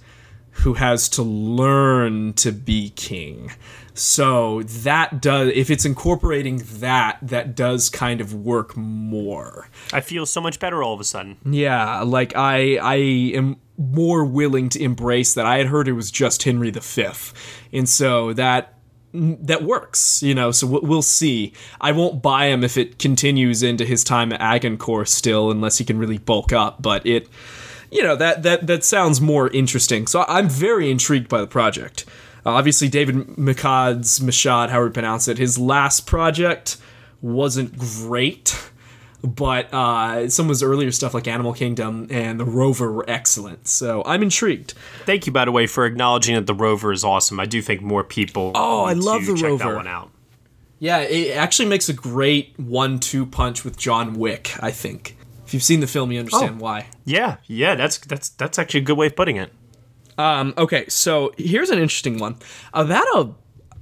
who has to learn to be king. So that does if it's incorporating that that does kind of work more. I feel so much better all of a sudden. Yeah, like I I am more willing to embrace that. I had heard it was just Henry V. And so that that works, you know. So we'll see. I won't buy him if it continues into his time at Agincourt still, unless he can really bulk up. But it, you know, that that that sounds more interesting. So I'm very intrigued by the project. Uh, obviously, David Michôd's Michôd, however you pronounce it, his last project wasn't great but uh, some of his earlier stuff like Animal Kingdom and The Rover were excellent. So I'm intrigued. Thank you, by the way, for acknowledging that The Rover is awesome. I do think more people. Oh, I love The check Rover. That one out. Yeah, it actually makes a great one-two punch with John Wick. I think if you've seen the film, you understand oh. why. Yeah, yeah, that's that's that's actually a good way of putting it. Um, okay, so here's an interesting one about a.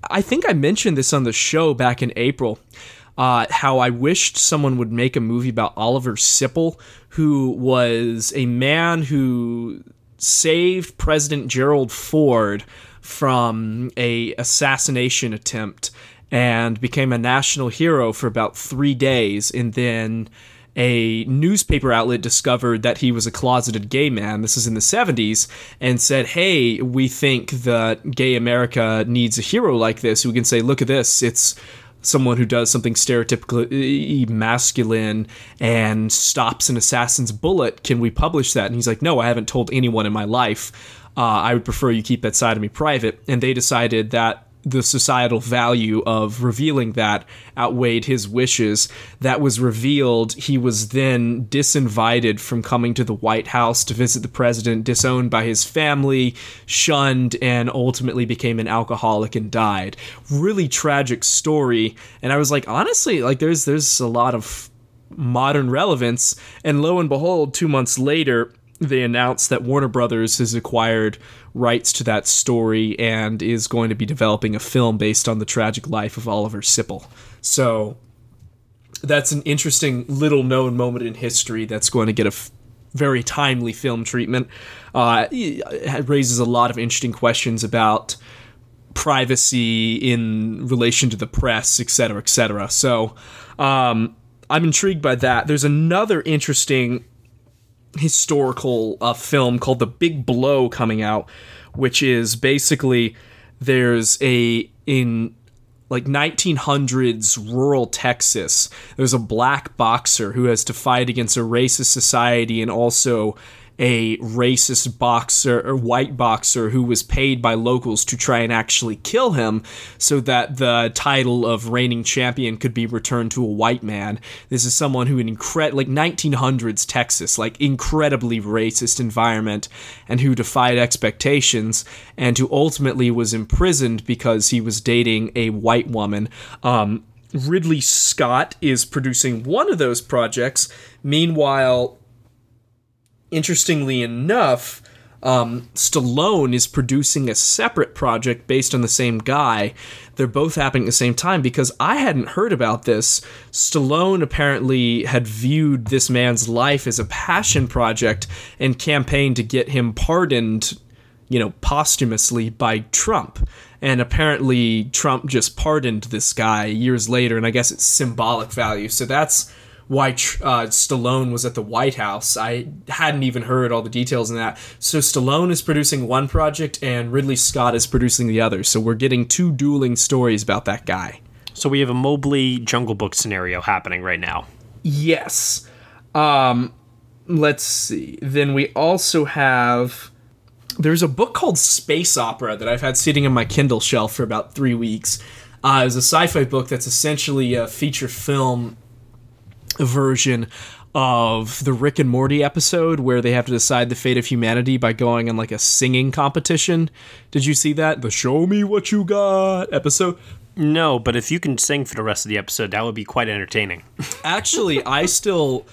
I think I mentioned this on the show back in April uh, how I wished someone would make a movie about Oliver Sipple, who was a man who saved President Gerald Ford from a assassination attempt and became a national hero for about three days, and then a newspaper outlet discovered that he was a closeted gay man. This is in the 70s, and said, Hey, we think that gay America needs a hero like this who can say, Look at this, it's someone who does something stereotypically masculine and stops an assassin's bullet. Can we publish that? And he's like, No, I haven't told anyone in my life. Uh, I would prefer you keep that side of me private. And they decided that the societal value of revealing that outweighed his wishes. That was revealed. He was then disinvited from coming to the White House to visit the president, disowned by his family, shunned, and ultimately became an alcoholic and died. Really tragic story. And I was like, honestly, like there's there's a lot of modern relevance. And lo and behold, two months later, they announced that Warner Brothers has acquired rights to that story and is going to be developing a film based on the tragic life of Oliver Sipple. So that's an interesting little known moment in history that's going to get a f- very timely film treatment. Uh, it raises a lot of interesting questions about privacy in relation to the press, et cetera, et cetera. So um, I'm intrigued by that. There's another interesting historical uh, film called The Big Blow coming out, which is basically there's a in like 1900s rural Texas. There's a black boxer who has to fight against a racist society and also a racist boxer or white boxer who was paid by locals to try and actually kill him so that the title of reigning champion could be returned to a white man. This is someone who in incre- like 1900s Texas, like incredibly racist environment and who defied expectations and who ultimately was imprisoned because he was dating a white woman. Um, Ridley Scott is producing one of those projects. Meanwhile, interestingly enough, um, Stallone is producing a separate project based on the same guy. They're both happening at the same time because I hadn't heard about this. Stallone apparently had viewed this man's life as a passion project and campaigned to get him pardoned, you know, posthumously by Trump. And apparently, Trump just pardoned this guy years later, and I guess it's symbolic value. So that's why uh, Stallone was at the White House. I hadn't even heard all the details in that. So Stallone is producing one project and Ridley Scott is producing the other. So we're getting two dueling stories about that guy. So we have a Mowgli Jungle Book scenario happening right now. Yes. Um, let's see. Then we also have. There's a book called Space Opera that I've had sitting on my Kindle shelf for about three weeks. Uh, it's a sci-fi book that's essentially a feature film version of the Rick and Morty episode where they have to decide the fate of humanity by going on like a singing competition. Did you see that? The Show Me What You Got episode? No, but if you can sing for the rest of the episode, that would be quite entertaining. Actually, I still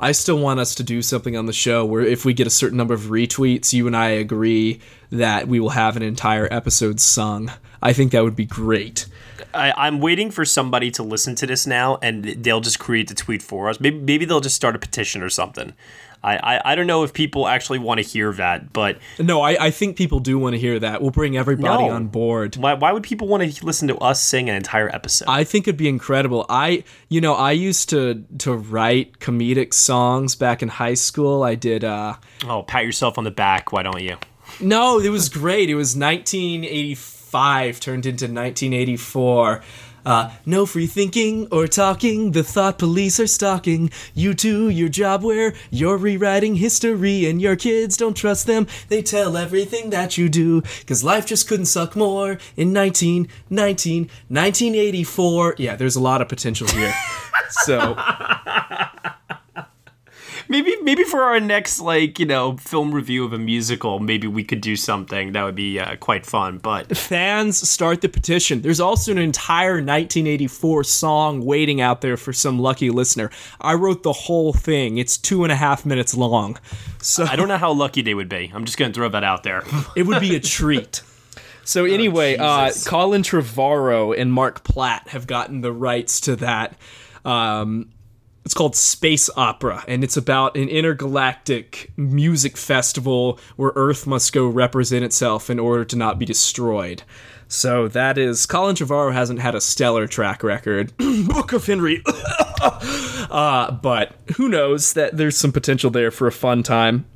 I still want us to do something on the show where if we get a certain number of retweets, you and I agree that we will have an entire episode sung. I think that would be great. I, am waiting for somebody to listen to this now, and they'll just create the tweet for us. Maybe maybe they'll just start a petition or something. I, I, I don't know if people actually want to hear that, but no, I, I think people do want to hear that. We'll bring everybody no. on board. Why, why would people want to listen to us sing an entire episode? I think it'd be incredible. I you know I used to to write comedic songs back in high school. I did. uh Oh, pat yourself on the back. Why don't you? No, it was great. It was 1985 turned into 1984. Uh, no free thinking or talking, the thought police are stalking. You do your job where you're rewriting history and your kids don't trust them. They tell everything that you do, cause life just couldn't suck more in 19, 19, 1984. Yeah, there's a lot of potential here. so maybe maybe for our next like you know film review of a musical, maybe we could do something that would be uh, quite fun. But fans start the petition. There's also an entire 1984 song waiting out there for some lucky listener. I wrote the whole thing. It's two and a half minutes long. So I don't know how lucky they would be. I'm just gonna throw that out there. it would be a treat. So anyway, oh, uh, Colin Trevorrow and Mark Platt have gotten the rights to that. Um, it's called Space Opera, and it's about an intergalactic music festival where Earth must go represent itself in order to not be destroyed. So that is Colin Trevorrow hasn't had a stellar track record. Book of Henry, uh, but who knows that there's some potential there for a fun time.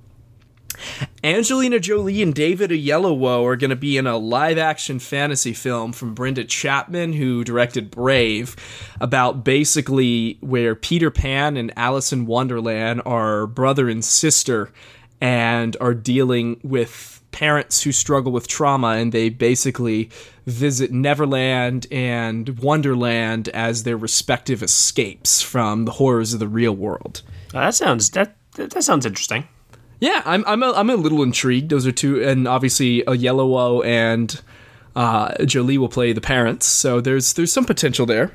Angelina Jolie and David Oyelowo are going to be in a live action fantasy film from Brenda Chapman, who directed Brave, about basically where Peter Pan and Alice in Wonderland are brother and sister and are dealing with parents who struggle with trauma and they basically visit Neverland and Wonderland as their respective escapes from the horrors of the real world. That sounds that that sounds interesting. Yeah, I'm I'm a, I'm a little intrigued. Those are two, and obviously Oyelowo and uh, Jolie will play the parents, so there's there's some potential there.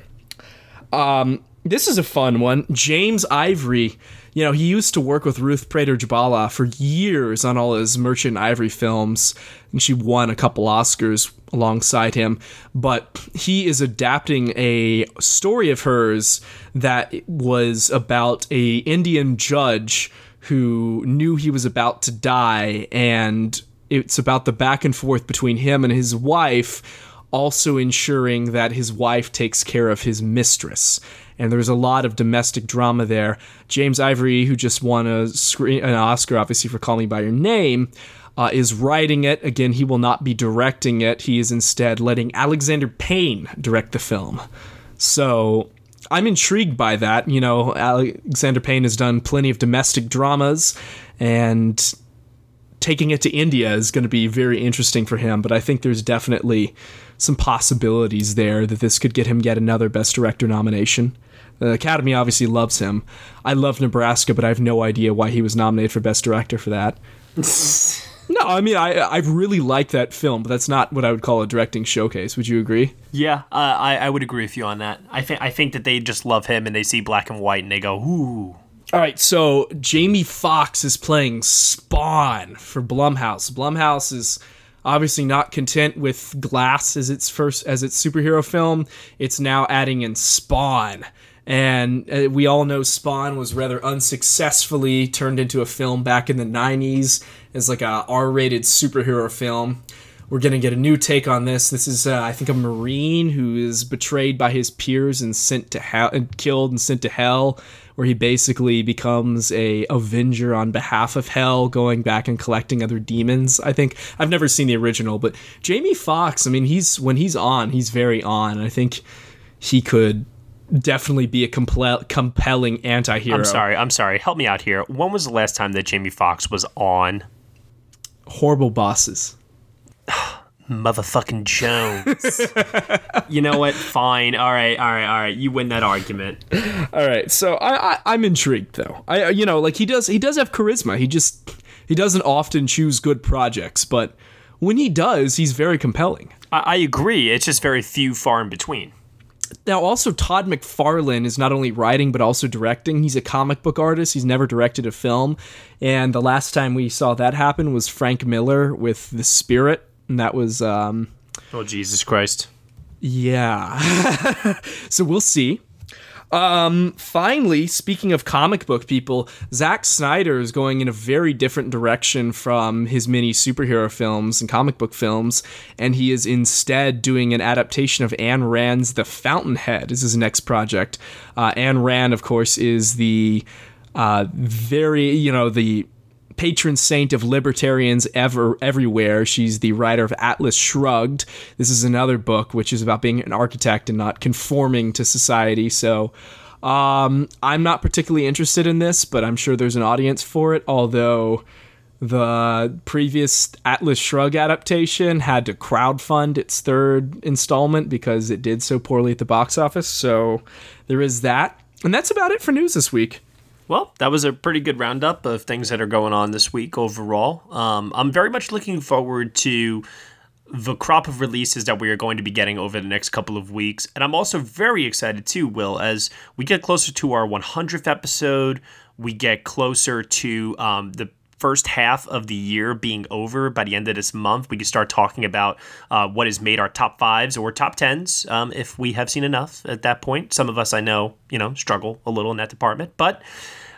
Um, this is a fun one. James Ivory, you know, he used to work with Ruth Prawer Jhabvala for years on all his Merchant Ivory films, and she won a couple Oscars alongside him. But he is adapting a story of hers that was about a Indian judge who knew he was about to die, and it's about the back and forth between him and his wife, also ensuring that his wife takes care of his mistress. And there's a lot of domestic drama there. James Ivory, who just won a screen, an Oscar, obviously for Call Me by Your Name, uh, is writing it. Again, he will not be directing it. He is instead letting Alexander Payne direct the film. So I'm intrigued by that. You know, Alexander Payne has done plenty of domestic dramas, and taking it to India is going to be very interesting for him. But I think there's definitely some possibilities there that this could get him yet another Best Director nomination. The Academy obviously loves him. I love Nebraska, but I have no idea why he was nominated for Best Director for that. no, I mean I I really like that film, but that's not what I would call a directing showcase. Would you agree? Yeah, uh, I I would agree with you on that. I think I think that they just love him and they see black and white and they go ooh. All right, so Jamie Foxx is playing Spawn for Blumhouse. Blumhouse is obviously not content with Glass as its first as its superhero film. It's now adding in Spawn. And uh, we all know Spawn was rather unsuccessfully turned into a film back in the 90s as like a R-rated superhero film. We're to get a new take on this. This is, uh, I think, a Marine who is betrayed by his peers and sent to hell, and killed and sent to hell where he basically becomes a avenger on behalf of hell going back and collecting other demons i think i've never seen the original but jamie Foxx. i mean he's when he's on he's very on i think he could definitely be a compl- compelling anti-hero i'm sorry i'm sorry help me out here when was the last time that jamie foxx was on horrible bosses motherfucking Jones. you know what? Fine. All right. All right. All right. You win that argument. All right. So I, I am intrigued though. I uh, you know like he does he does have charisma. He just he doesn't often choose good projects, but when he does, he's very compelling. I, I agree. It's just very few, far in between. Now, also, Todd McFarlane is not only writing but also directing. He's a comic book artist. He's never directed a film. And the last time we saw that happen was Frank Miller with The Spirit, and that was um, oh Jesus Christ. Yeah. so we'll see. Um, finally, speaking of comic book people, Zack Snyder is going in a very different direction from his many superhero films and comic book films, and he is instead doing an adaptation of Ayn Rand's The Fountainhead. This Is his next project. Uh, Ayn Rand, of course, is the uh, very you know the patron saint of libertarians ever everywhere. She's the writer of Atlas Shrugged. This is another book which is about being an architect and not conforming to society. So um, I'm not particularly interested in this, but I'm sure there's an audience for it. Although the previous Atlas Shrug adaptation had to crowdfund its third installment because it did so poorly at the box office. So there is that. And that's about it for news this week. Well, that was a pretty good roundup of things that are going on this week overall. Um, I'm very much looking forward to the crop of releases that we are going to be getting over the next couple of weeks. And I'm also very excited too, Will, as we get closer to our 100th episode, we get closer to um, the first half of the year being over by the end of this month, we can start talking about uh, what has made our top fives or top tens um, if we have seen enough at that point. Some of us I know, you know, struggle a little in that department, but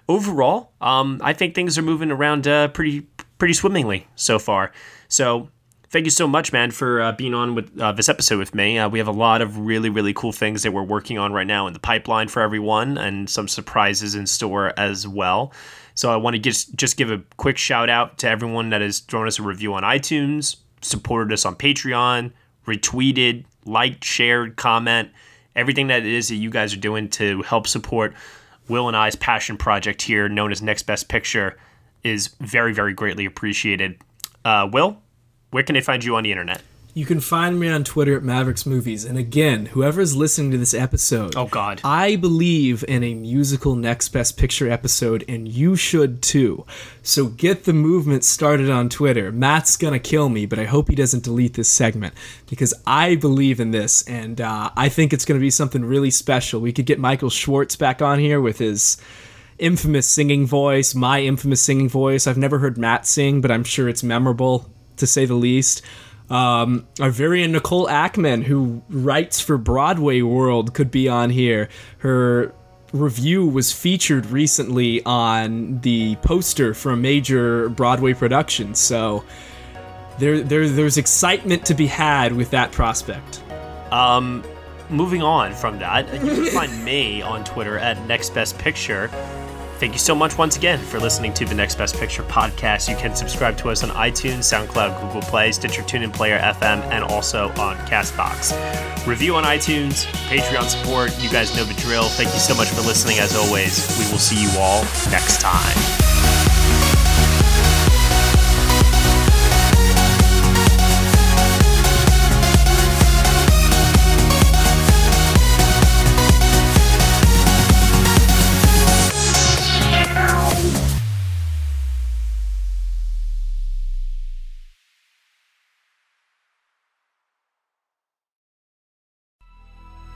overall, um, I think things are moving around uh, pretty pretty swimmingly so far. So thank you so much, man, for uh, being on with uh, this episode with me. Uh, we have a lot of really, really cool things that we're working on right now in the pipeline for everyone, and some surprises in store as well. So I want to just just give a quick shout out to everyone that has thrown us a review on iTunes, supported us on Patreon, retweeted, liked, shared, comment, everything that it is that you guys are doing to help support Will and I's passion project here, known as Next Best Picture, is very, very greatly appreciated. Uh, Will, where can they find you on the internet? You can find me on Twitter at Mavericks Movies. And again, whoever's listening to this episode, oh god, I believe in a musical Next Best Picture episode, and you should too. So get the movement started on Twitter. Matt's gonna kill me, but I hope he doesn't delete this segment because I believe in this, and uh, I think it's gonna be something really special. We could get Michael Schwartz back on here with his infamous singing voice, my infamous singing voice. I've never heard Matt sing, but I'm sure it's memorable to say the least. Um, our very Nicole Ackman, who writes for Broadway World, could be on here. Her review was featured recently on the poster for a major Broadway production, so there, there there's excitement to be had with that prospect. Um, moving on from that, you can find me on Twitter at Next Best Picture. Thank you so much once again for listening to the Next Best Picture podcast. You can subscribe to us on iTunes, SoundCloud, Google Play, Stitcher, TuneIn Player FM, and also on Castbox. Review on iTunes, Patreon support. You guys know the drill. Thank you so much for listening. As always, we will see you all next time.